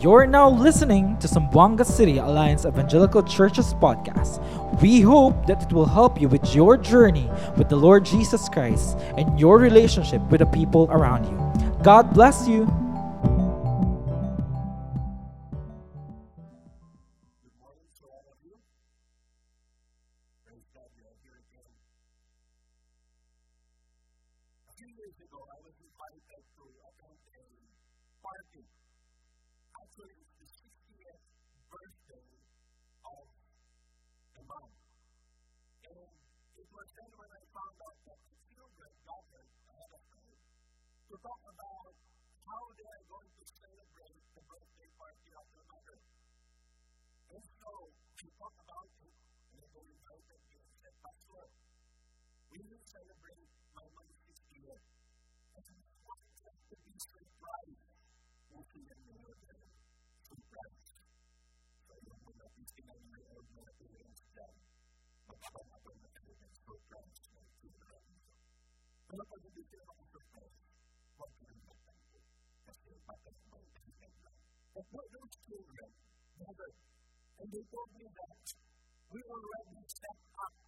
You're now listening to Zamboanga City Alliance Evangelical Church's podcast. We hope that it will help you with your journey with the Lord Jesus Christ and your relationship with the people around you. God bless you. And said, Pastor, we celebrate my mom's 60th. And I want to be the order, surprised. So yung mga titingnan mo yung mga appearance dyan, magpapanapan na kayo ng surprise na children. Pero pag hindi sila surprise, huwag ko rin magtanggol. What those children, mother, and they told me that we already set up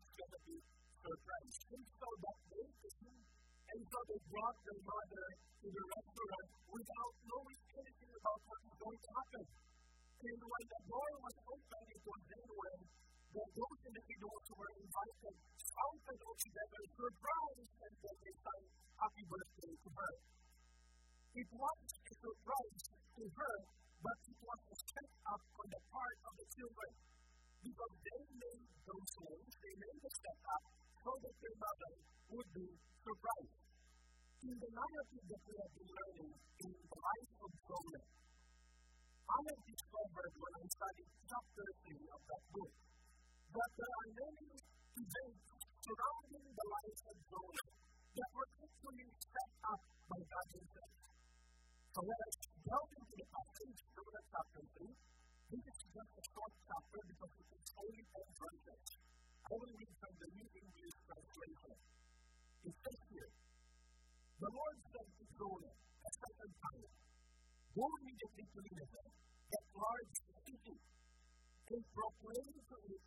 going to be surprised. And so that day came, and so they brought their mother to the restaurant without knowing anything about what was going to happen. And when the door was opened, it was then when the, those individuals who were invited shouted all together, surprise, and then they sang happy birthday to her. It was a surprise to her, but it was a set up on the part of the children. Because they made those names, they made the step up so that their mother would be surprised. In the narrative that we have been learning in the life of Jonah, I have discovered when I studied chapter 3 of that book that there are many events surrounding the life of Jonah that were actually set up by God Himself. So let us delve into the passage, Jonah chapter 3. This is just a short chapter because it is only 10 verses. I will read from the New English translation. It says here, The Lord said to Jonah a second time, Go immediately to Nineveh, that large city, and proclaim to it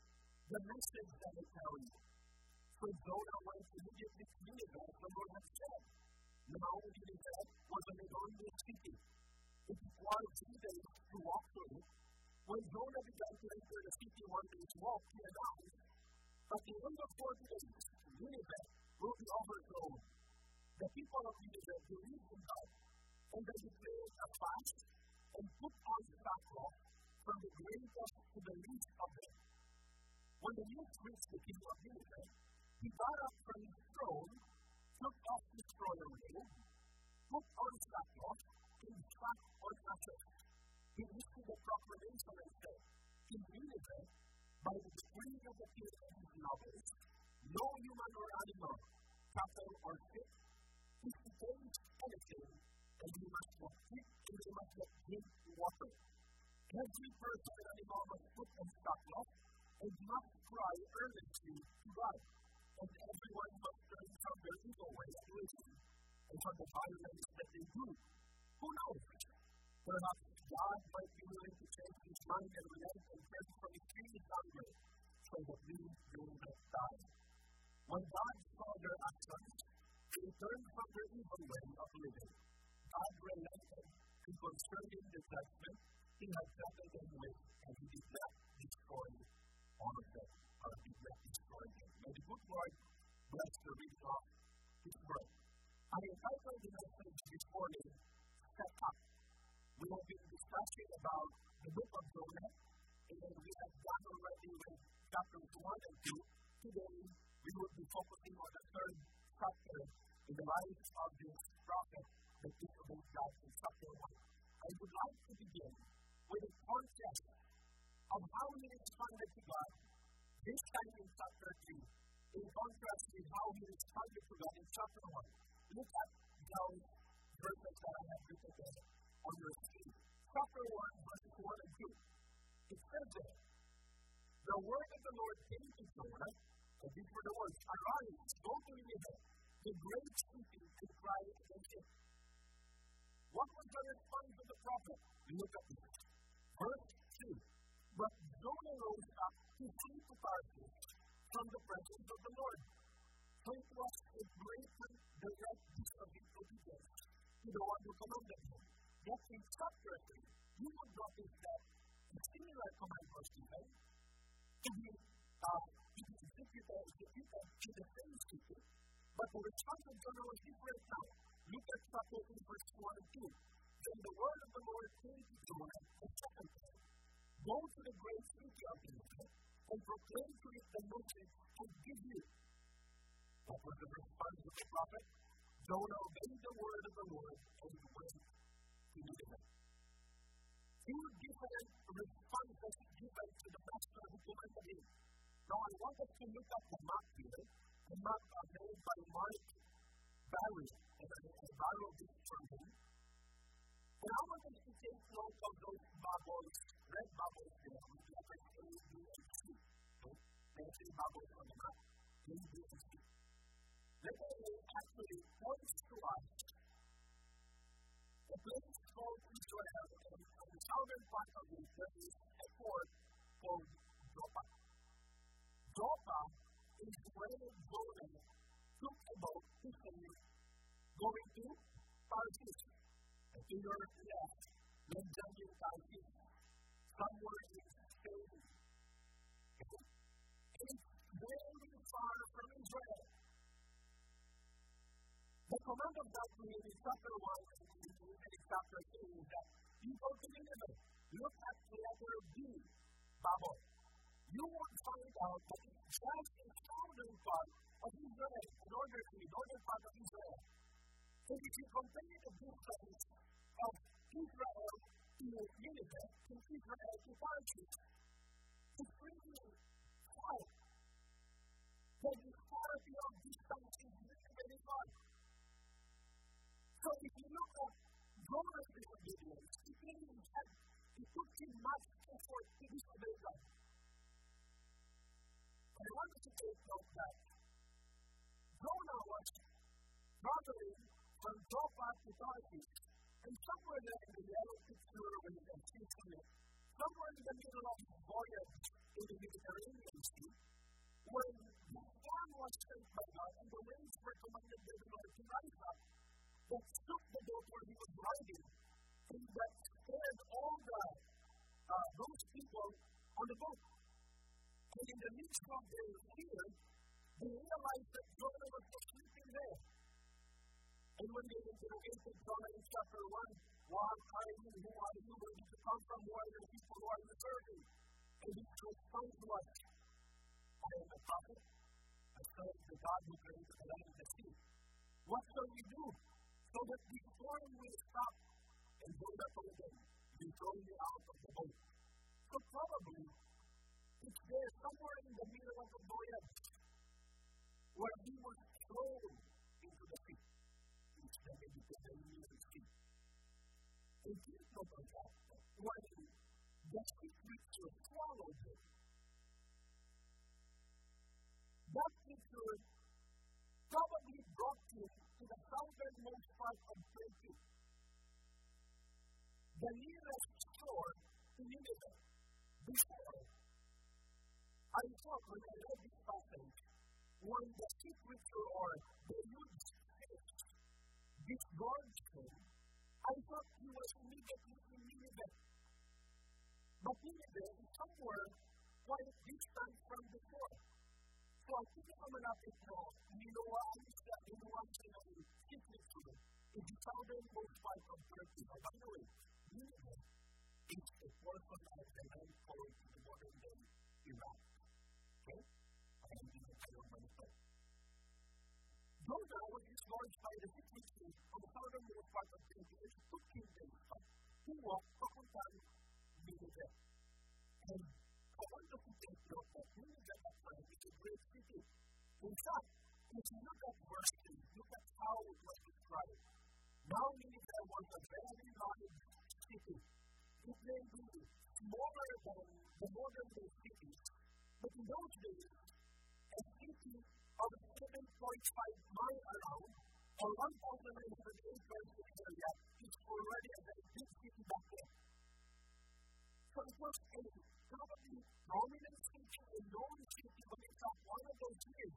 the message that I tell you. So Jonah went immediately to Nineveh, as the Lord had said. Now Nineveh was an enormous city. It required three days to walk through it. When Jonah began to enter the city one day's walk, he announced, At the end of forty days, Nineveh will be overthrown. The people of Nineveh believed in God, and they declared a fast and put on sackcloth from the greatest to the least of them. When the news reached the king of Nineveh, he got up from his throne, took off his royal robe, put on sackcloth, and sat on ashes. He issued a proclamation and said, In Nineveh, by the decree of the king and his nobles, no human or animal, cattle or fish, is to taste anything, and you must not eat, and you must not drink water. Every person and animal must put on sackcloth, and must cry earnestly to God, and everyone must turn from their evil ways of living, and from the violence that they do. Who knows? Perhaps God might be willing to change his mind and relent and turn from his previous anger, so that we do not die. When God saw their actions, they turned from their evil way of living. God relented, and concerning the judgment, he had threatened them with, and he did not destroy all of them, or did not destroy them. May the good Lord bless the reading of his word. I entitled the message this morning, Set Up. We have been discussing about the book of Jonah, and we have done already with chapters 1 and 2. Today, we will be focusing on the third chapter in the life of this prophet, the king of God, in chapter 1. I would like to begin with a context of how he responded to God, this time in chapter 3, in contrast with how he responded to God in chapter 1. Look at those verses that I have written there on your. Chapter 1, verses 1 and 2. It says there, The word of the Lord came to Jonah, and these were the words, Arise, go to Nineveh, the great city, and cry against it. What was the response of the prophet? Look at this. Verse 2. But Jonah rose up to flee to Tarshish from the presence of the Lord. So it was a great direct disobedience to the one who commanded him. Yet in 3, you will notice that similar command was given to be uh, to be executed, executed to the same city. But for the response of Jonah was different now. Look at chapter 3, verse 1 and 2. Then the word of the Lord came to Jonah a second time. Go to the great city of Nineveh and proclaim to it the message I give you. What was the response of the prophet? Jonah obeyed the word of the Lord and went to Nineveh. Two different responses given to the master who commanded him. Now I want us to look at the map here, the map made by Mark Barry, and I borrowed this from him. And I want us to take note of those bubbles, red bubbles there, with letters A, B, and C. There are three bubbles on the map, A, B, and C. Actually points to us a place called Israel, and the southern part of it, there is a port called Joppa. Joppa is where Jonah took a boat to going to Tarshish. And to your left, Benjamin Tarshish, somewhere in Spain. It's very far from Israel. The command of God to him in chapter 1 and in chapter 2 is that you go to Nineveh. Look at the letter B, Babel. You will find out that it's just the southern part of Israel, the northern, the northern part of Israel. So if you compare the distance of Israel to Nineveh, to Israel to Tarshish, it's really far. Disparity of distance is really very far. So if you look at Jonah's disobedience, it really had, it took him much effort to disobey God. And I want you to take note that Jonah was traveling from Joppa to Tarshish, and somewhere there in the yellow picture when you can see from it, somewhere in the middle of his voyage in the Mediterranean Sea, when the storm was sent by God and the winds were commanded by the Lord to rise up, that took the boat where he was riding, and that scared all the uh, those people on the boat. And in the midst of their fear, they realized that Jonah was just sleeping there. And when they interrogated Jonah in chapter 1, what are you, who are you, where did you come from, who are your people, who are you serving? And his response was, I am a prophet, I serve the God who created the land and the sea. What shall we do? So that the storm will stop. And Jonah told them, you throw me out of the boat. So probably, it's there somewhere in the middle of the voyage where he was thrown into the sea. Which then they became the middle sea. And think about that. When the sea creature swallowed him, that creature him to the southernmost part of Turkey. The nearest shore to Nineveh. Before, I thought when I read this passage, when the sea creature or the huge fish disgorged him, I thought he was immediately in Nineveh. But Nineveh is somewhere quite distant from the shore. So I think I'm an apple you know I used to you know what I'm saying secret to it. If you tell them most part of Turkey, by the way, Nineveh is the fourth of the land going to the modern day Iraq. Okay? And you know, I don't want to Jonah was dislodged by the secret from the southernmost part of Turkey, which took him there. He walked papuntang Nineveh. And also to take note that Nineveh at that time a great city. In fact, if you look at verse 3, look at how it was described. Now Nineveh was a very large city. It may be smaller than the modern day cities, but in those days, a city of 7.5 miles around or 1,908 acres area is already a very big city back then. So it was a probably prominent city, a known city, but in fact one of those years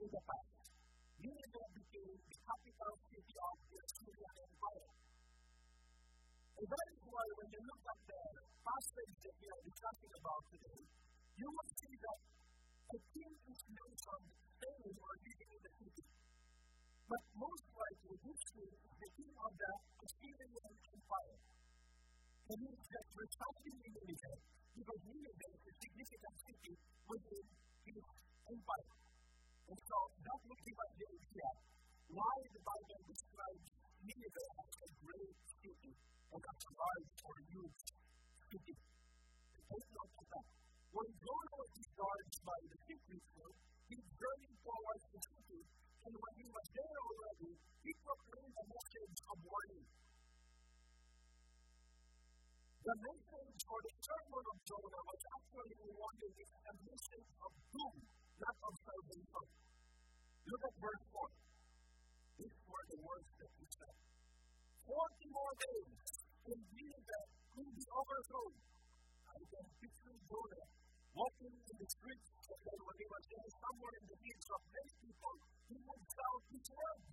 in the past. Nineveh became the capital city of the Assyrian Empire. And that is why when you look at the passage that we are discussing about today, you will see that a king is mentioned staying or living in the city. But most likely, this is the king of the Assyrian Empire. And he is just residing in Nineveh because Nineveh is a significant city within his empire. And so that will give us the idea why the Bible describes Nineveh as a great city and as a large or huge city. Take note of that. When Jonah was discharged by the fig tree, he's journeying towards the city, and when he was there already, he proclaimed a message of warning. The message or the sermon of Jonah was actually warning a message of doom, not of salvation. Look at verse 4. These were the words that he said. Forty more days, and Nineveh will be overthrown. I can picture Jonah walking in the streets, and then when he was there somewhere in the midst of many people, he would shout these words.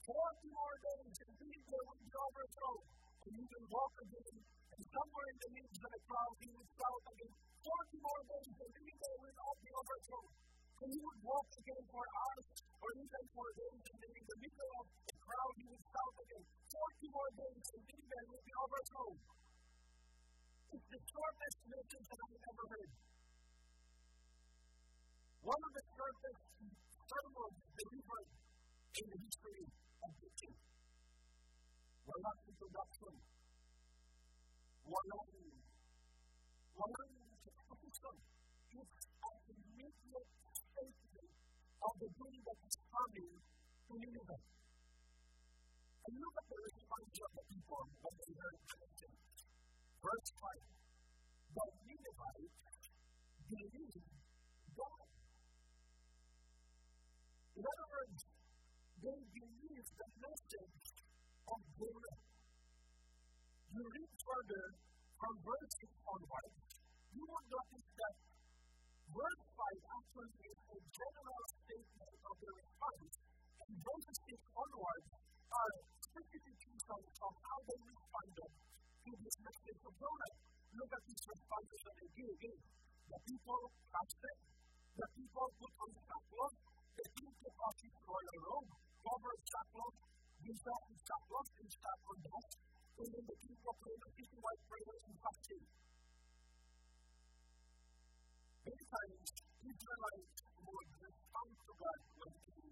Forty more days, and Nineveh will be overthrown. And he will walk again, and somewhere in the midst of the crowd, he would shout again. Forty more days, and Nineveh will all be overthrown. And he would walk again for hours or even for days, and then in the middle of the crowd, he would shout again, 40 more days, and Nineveh will be overthrown. It's the shortest message that I've ever heard. One of the shortest sermons delivered in the history of the church. Walang introduction. Walang, walang exposition. It's an immediate statement of the doom that is coming to Nineveh. And look at the response of the people when they heard the. Verse 5. The Ninevites believed God. In other words, they believed the message of Jonah. You read further from verse 6 onward, you will notice that verse 5 actually is a general statement of the response, and verses 6 onward are specific insights of how they responded to this message of Jonah. Look at these responses that they give again. The people fasted, the people put on sackcloth, the king took off his royal robe, covered sackcloth, himself in sackcloth and sat on dust, when they do properly in a system-wide framework you have to. Many times, Israelites would respond to God when they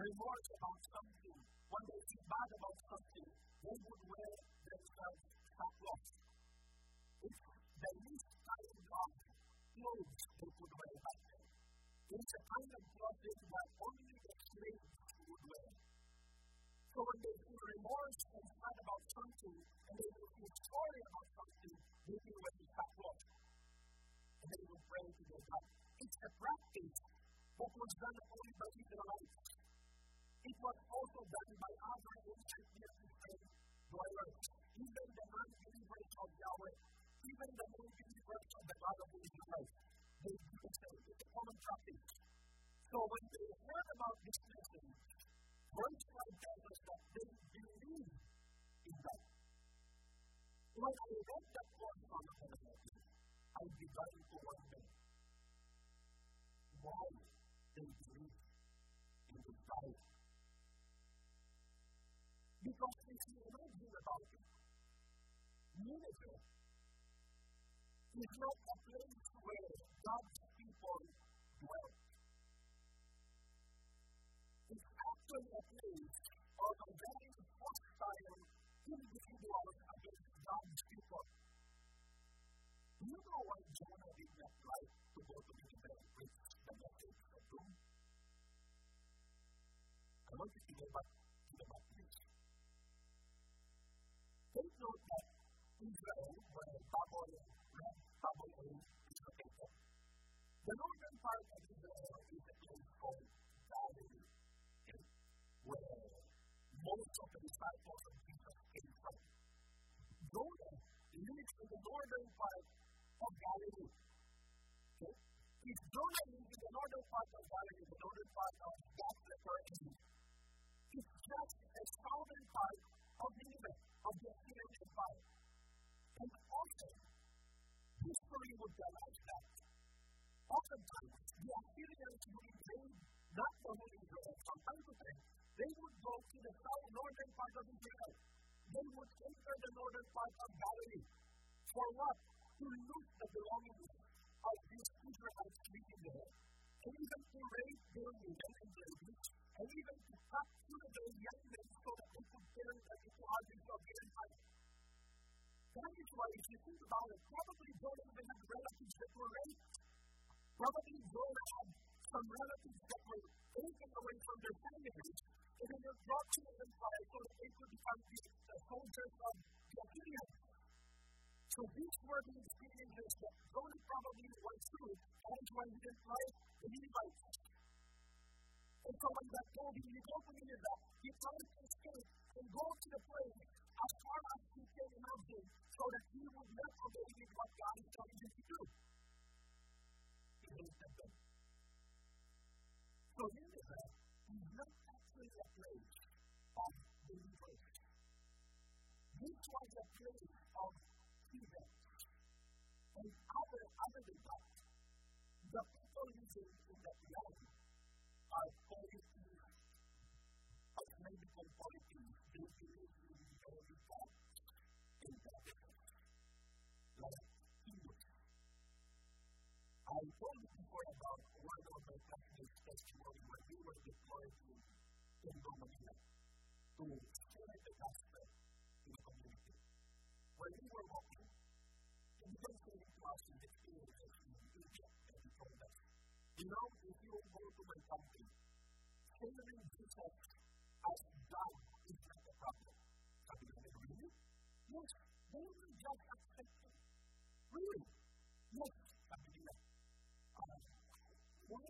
remorse about something, when they feel bad about something, they would wear themselves sackcloth. It's the least kind of clothes they could wear back then. It's a kind of clothing that only the slaves would wear. So when they feel remorse and sad about something, and they feel sorry about something, they will wear the sackcloth. And they will pray to their God. It's a practice that was done only by Israelites. It was also done by other ancient Eastern dwellers, even the non-believers of Yahweh, even the non-believers of the God of Israel. They do the same. It's a common practice. So when they heard about this message, verse 5 that they believe in God. When I read that portion of the message, I began to wonder why they believe in the Bible. Because if you imagine about it, Nineveh is not a place where God's people dwell. It's actually a place or very hostile individuals against God's people. Do you know why Jonah did not like to go to Nineveh and preach the message of doom? I want you to go back to the map, please. Take note that Israel where Babylon, not Babylon, is located. The northern part of Israel is a place called Galilee, where most of the disciples of Jesus came from. Jordan lives in the northern part of Galilee. Okay? If Jordan is in the northern part of Galilee, the northern part of River, it's just a southern part of Nineveh, of the Assyrian Empire. And often, history would tell us that oftentimes the Assyrians would invade not only Israel from time to they would go to the south northern part of Israel. They would enter the northern part of Galilee. For what? To loot the belongings of these Israelites living there. And even to rape their women and babies, and even to capture their young men so that they could carry them into houses of the empire. That is why, if you think about it, probably Jordan even had relatives that were raped. Probably had some relatives that were taken away from their families and they were brought to the empire so that they could become the, the soldiers of the Athenians. So these were the experiences that Jonah probably went through as when he didn't like the Levites. And so when God told him, you go to Nineveh, he tried to escape and go to the place as far as he can imagine so that he would not obey what God is telling him to do. He hated them. So Nineveh is not actually a place of believers. This was a place of heathens and other, other than that, the people living in that land are polytheists, as many become polytheists. They believe in very God and that like English. I told you before about one of my company's testimony when we were deployed in Indonesia to share the gospel in the community. When we were walking, he began to us his experiences in Egypt and he told us, you know, if you go to my country, sharing Jesus as God is not a problem. Have you ever? Yes, they just accept him. Really? Yes, I believe that. Uh, why,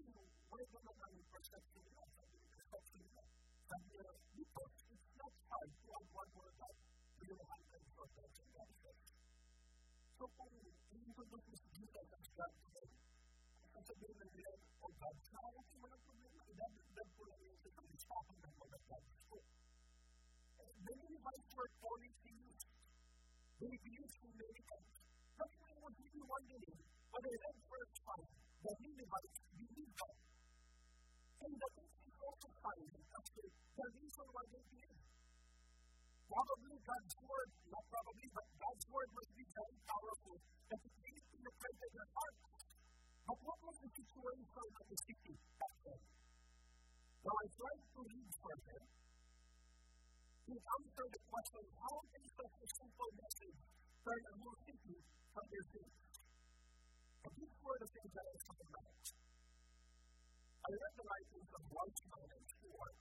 why do not have perception of perception of and uh, because it's not hard to have one God, real hundreds or thousand God So kung hindi ko doon sa Jesus as God today, ang sabihin ng nila, o God, sa ako ko walang problema, idadagdag ko lang yun sa pag-isapan ng mga God ko. The Levites were polytheists. They used to many things. But I was really I read verse 5, the Levites also finding after the reason why they believe. Probably God's word, not probably, but God's word must be very powerful that it needs to penetrate their hearts. But what was the situation of the city back then? Now I tried to read for them to answer the question how can such a simple message turn a whole city from their sins? And these were the things that I talking about. I read the writings of Wiseman and Stuart.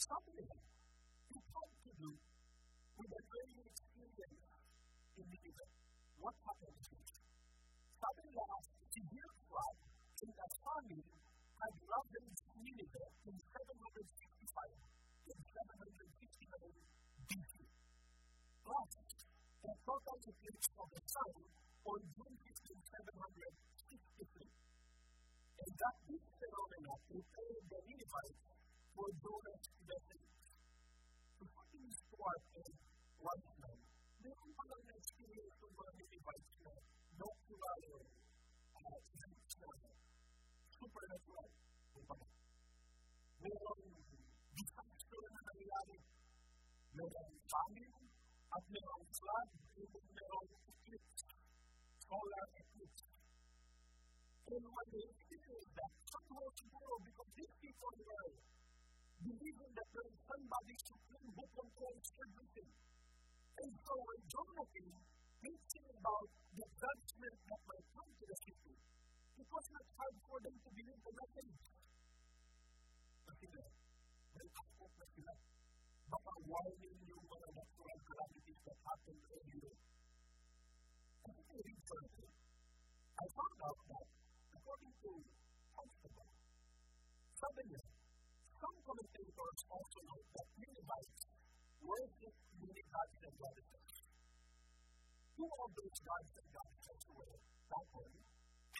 Something it had to do with an early experience in the event. What happened? Is something last severe flood in a family had ravaged Nineveh in 765 and 769 BC. Plus, a total eclipse of the sun on June 15, 763 and that this phenomena prepared the Ninevites for Jonah's message. So how do you start a Wiseman? Meron pa lang na-experience ng mga Ninevites na doctoral uh, supernatural. Kumbaga. Merong disaster na nangyayari. Merong famine at merong flood, merong eclipse, solar. And when they experienced that, somehow tomorrow, because these people were believing that there is somebody supreme who controls everything. And so when Jonah came, thinking about the judgment that might come to the city, it was not hard for them to believe the message. Kasi na, may na sila. Baka warning yung mga natural calamities that happened earlier. And if you read further, I found out that, according to Constable, sabi niya, some commentators also note that many rights were just many gods and goddesses. Two of those gods and goddesses were Dagon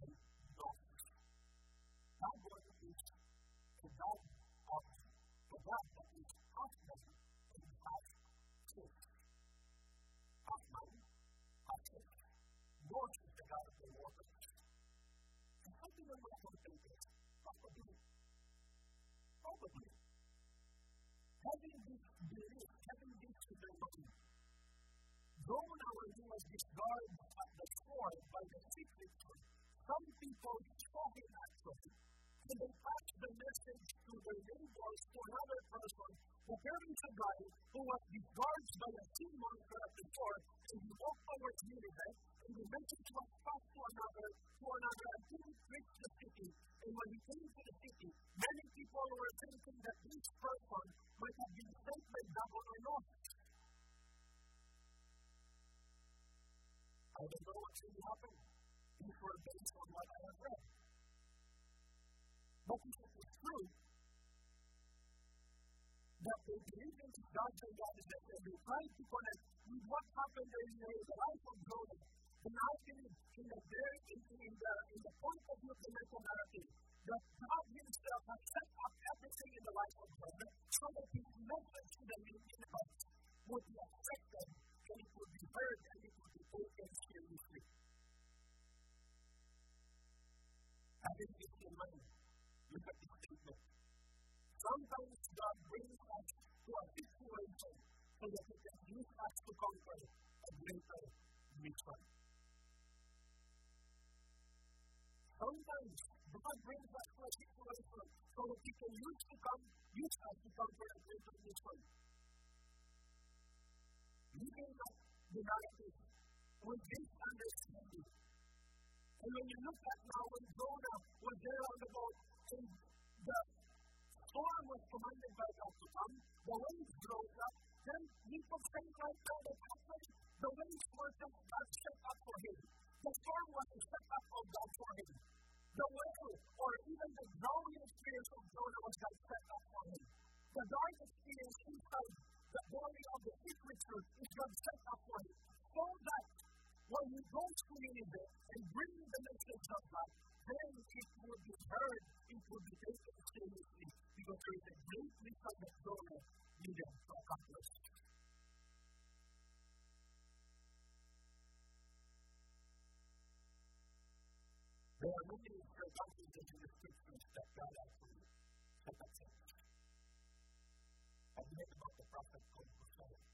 and Gnosis? Dagon is the god of the god that is half man and half king. Half man, half king. Gnosis Probably. Having this belief, having this their though now he was discarded at the sword by the secret some people saw him and they passed the message to their neighbors to another person who carries a guy who was discarded by a sea monster at the sword, and he walked towards Nineveh, and the message was passed to another, to another, I don't know what really happened. These were based on what I have read. But if it is true that they believe in God's and God is and they try to connect with what happened in the life of Jonah, then I believe in the very in, in the in the point of view of the mental narrative that God Himself has set up everything in the life of Jonah so that His message to the Ninevites would be affected and it would be heard and it would this in mind, look at this statement. Sometimes God brings us to a situation so that He can use us to conquer a greater mission. Sometimes God brings us to a situation so that He can use to come, use us to conquer a greater mission. Leaving up the narrative with this understanding. And when you look at now when Jonah was there on the boat and the storm was commanded by God to come, the waves rose up, then people say right now that actually the waves were just God set up for him. The storm was a set up of God for him. The whale or even the drowning experience of Jonah was God set up for him. The dark experience inside the body of the secret truth is God set up for him. So that when you go to Nineveh and bring the message of God, then it will be heard, it will be taken seriously, because there is a great mission that Jonah needed to accomplish. There are many passages in the scriptures that God actually set up. I've read about the prophet called Hosea.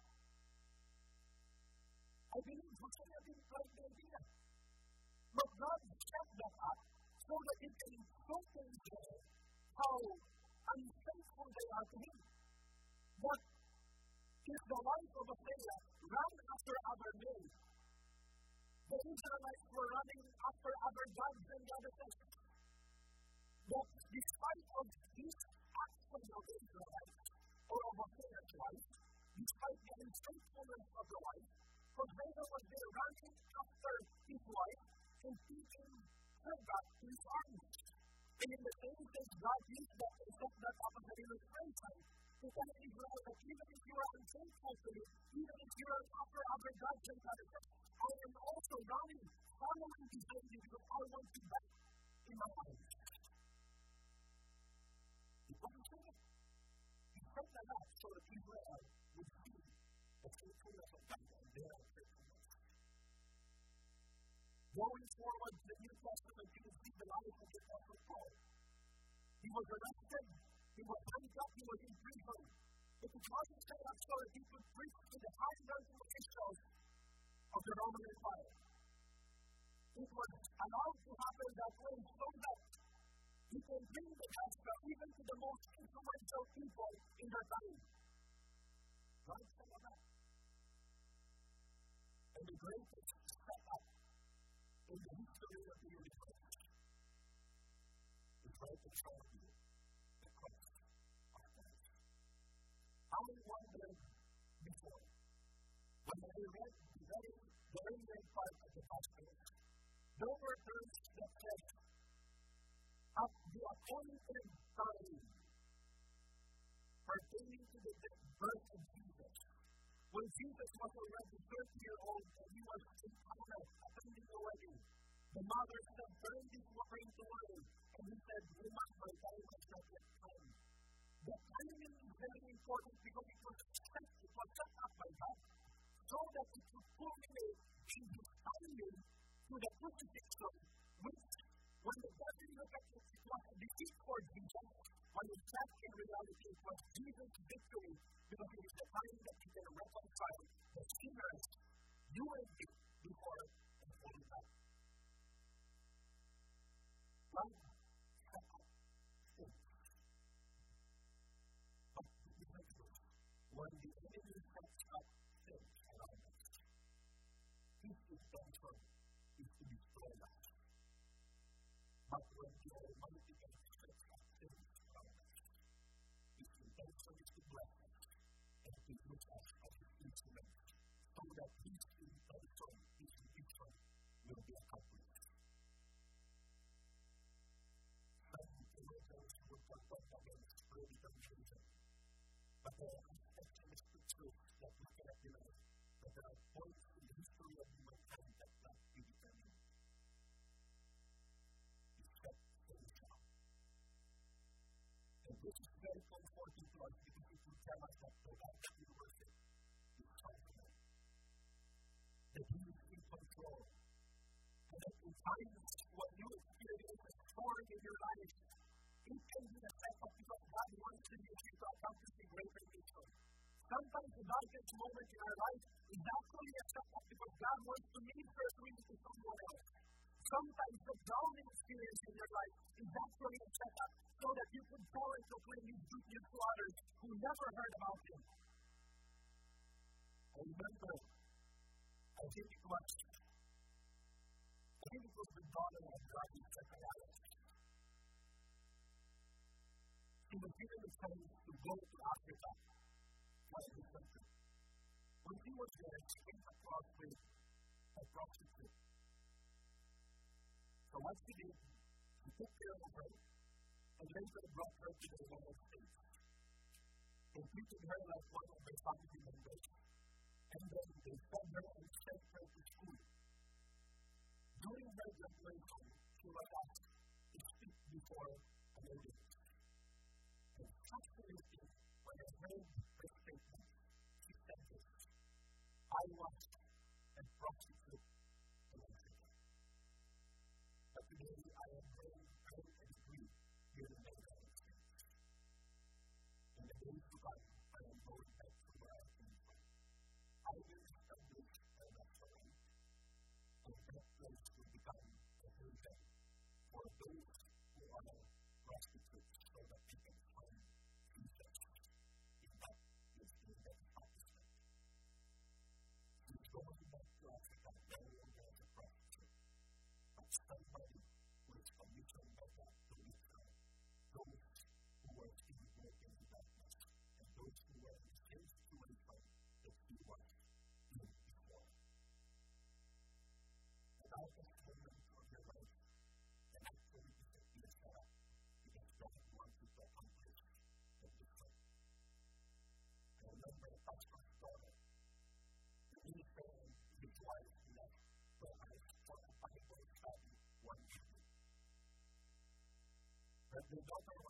Believe Hosea didn't like the idea. But God set that up so that it can focus there how unfaithful they are to Him. But if the life of Hosea ran after other men, the Israelites were running after other gods and goddesses. But despite of this action of Israelites, or of a Hosea's life, despite the unfaithfulness of the wife, Hosea was there running after his wife and taking her back to his army. And in the same sense, God used that and set that up as a illustration to tell Israel that even if you are unfaithful to me, even if you are after other gods and goddesses, I am also running, following behind you because I want you back in my life. He set that up so that Israel would see the faithfulness of God and their unfaithfulness. when you see the life of the Apostle Paul. He was arrested, he was handcuffed, he was in prison. But because he stayed up so that he could preach to the high ranking officials of the Roman Empire. It was allowed to happen that way so that he can bring the gospel even to the most influential people in their time. That. And the greatest up Und die Hütte der The Und of schauen wir, der Kopf auf das. Alle wandern before. When they read the very, very main part of the gospel, no return to the flesh. At the appointed time, pertaining to the birth of Jesus, when Jesus was already 30 years old and he was in Cana attending the wedding, the mother said, Burn this water into wine. And he said, Woman, my time has not yet come. The timing is very important because it was set, it was set up by God so that it would culminate in his timing to the crucifixion, which, when the devil looked at it, it was a defeat for Jesus. When in fact, in reality, it was Jesus' center is to be sold out. But when the Almighty God sets up things around us, His intention is to bless us and to use us as His instruments so that His intention, His vision will be accomplished. Some theologians would contend against predicabilism, but there are aspects in the that we cannot deny, that there are points us that that He is in control. And that in times you experience a storm in your life, it can be because God wants to use you to accomplish a greater mission. Sometimes the darkest moment in our life is actually a setup because God wants to minister through you to someone else. Sometimes the drowning experience in your life is actually a setup so that you can go and proclaim His good news to others who never heard about Him. I remember, I think it was, I think it was the daughter of Ravi Zacharias. She was given the chance to go to Africa, his country. When she was there, she came across with a prostitute. So what she did, she took care of her and later brought her to the United States. They treated her like one of their family members. And then they fed her and sent her to school. During her graduation, she was asked to speak before an audience. And fascinating, when I heard her statement, she said this I was a prostitute the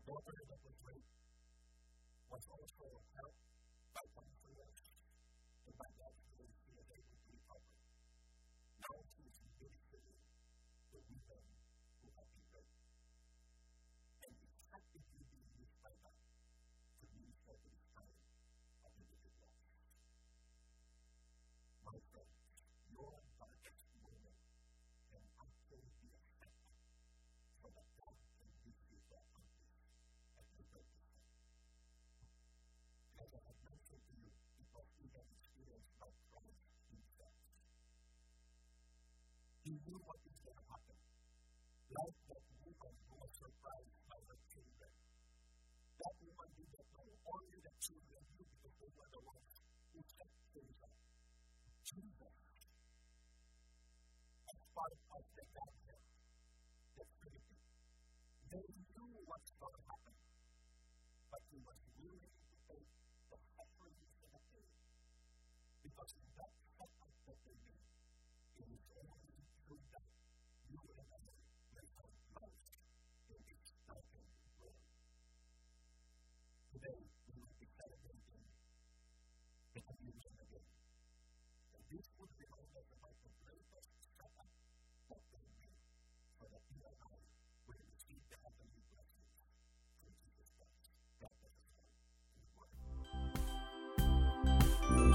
the daughters of the great was also helped by Constantine and by that creation of able to recover. Now it is in this city the women who have been ready. And it's actively being used by God to be service. help God himself. He knew what is going to happen. Like that woman who was surprised by her children. That woman did not know, only the children knew because they were the ones who set things up. Jesus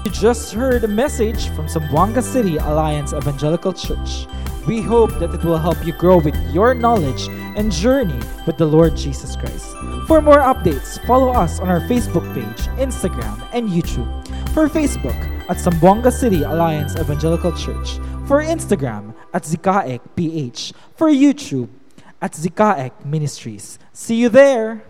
You just heard a message from Zamboanga City Alliance Evangelical Church. We hope that it will help you grow with your knowledge and journey with the Lord Jesus Christ. For more updates, follow us on our Facebook page, Instagram, and YouTube. For Facebook, at Zamboanga City Alliance Evangelical Church. For Instagram, at ZCAEC PH. For YouTube, at ZCAEC Ministries. See you there!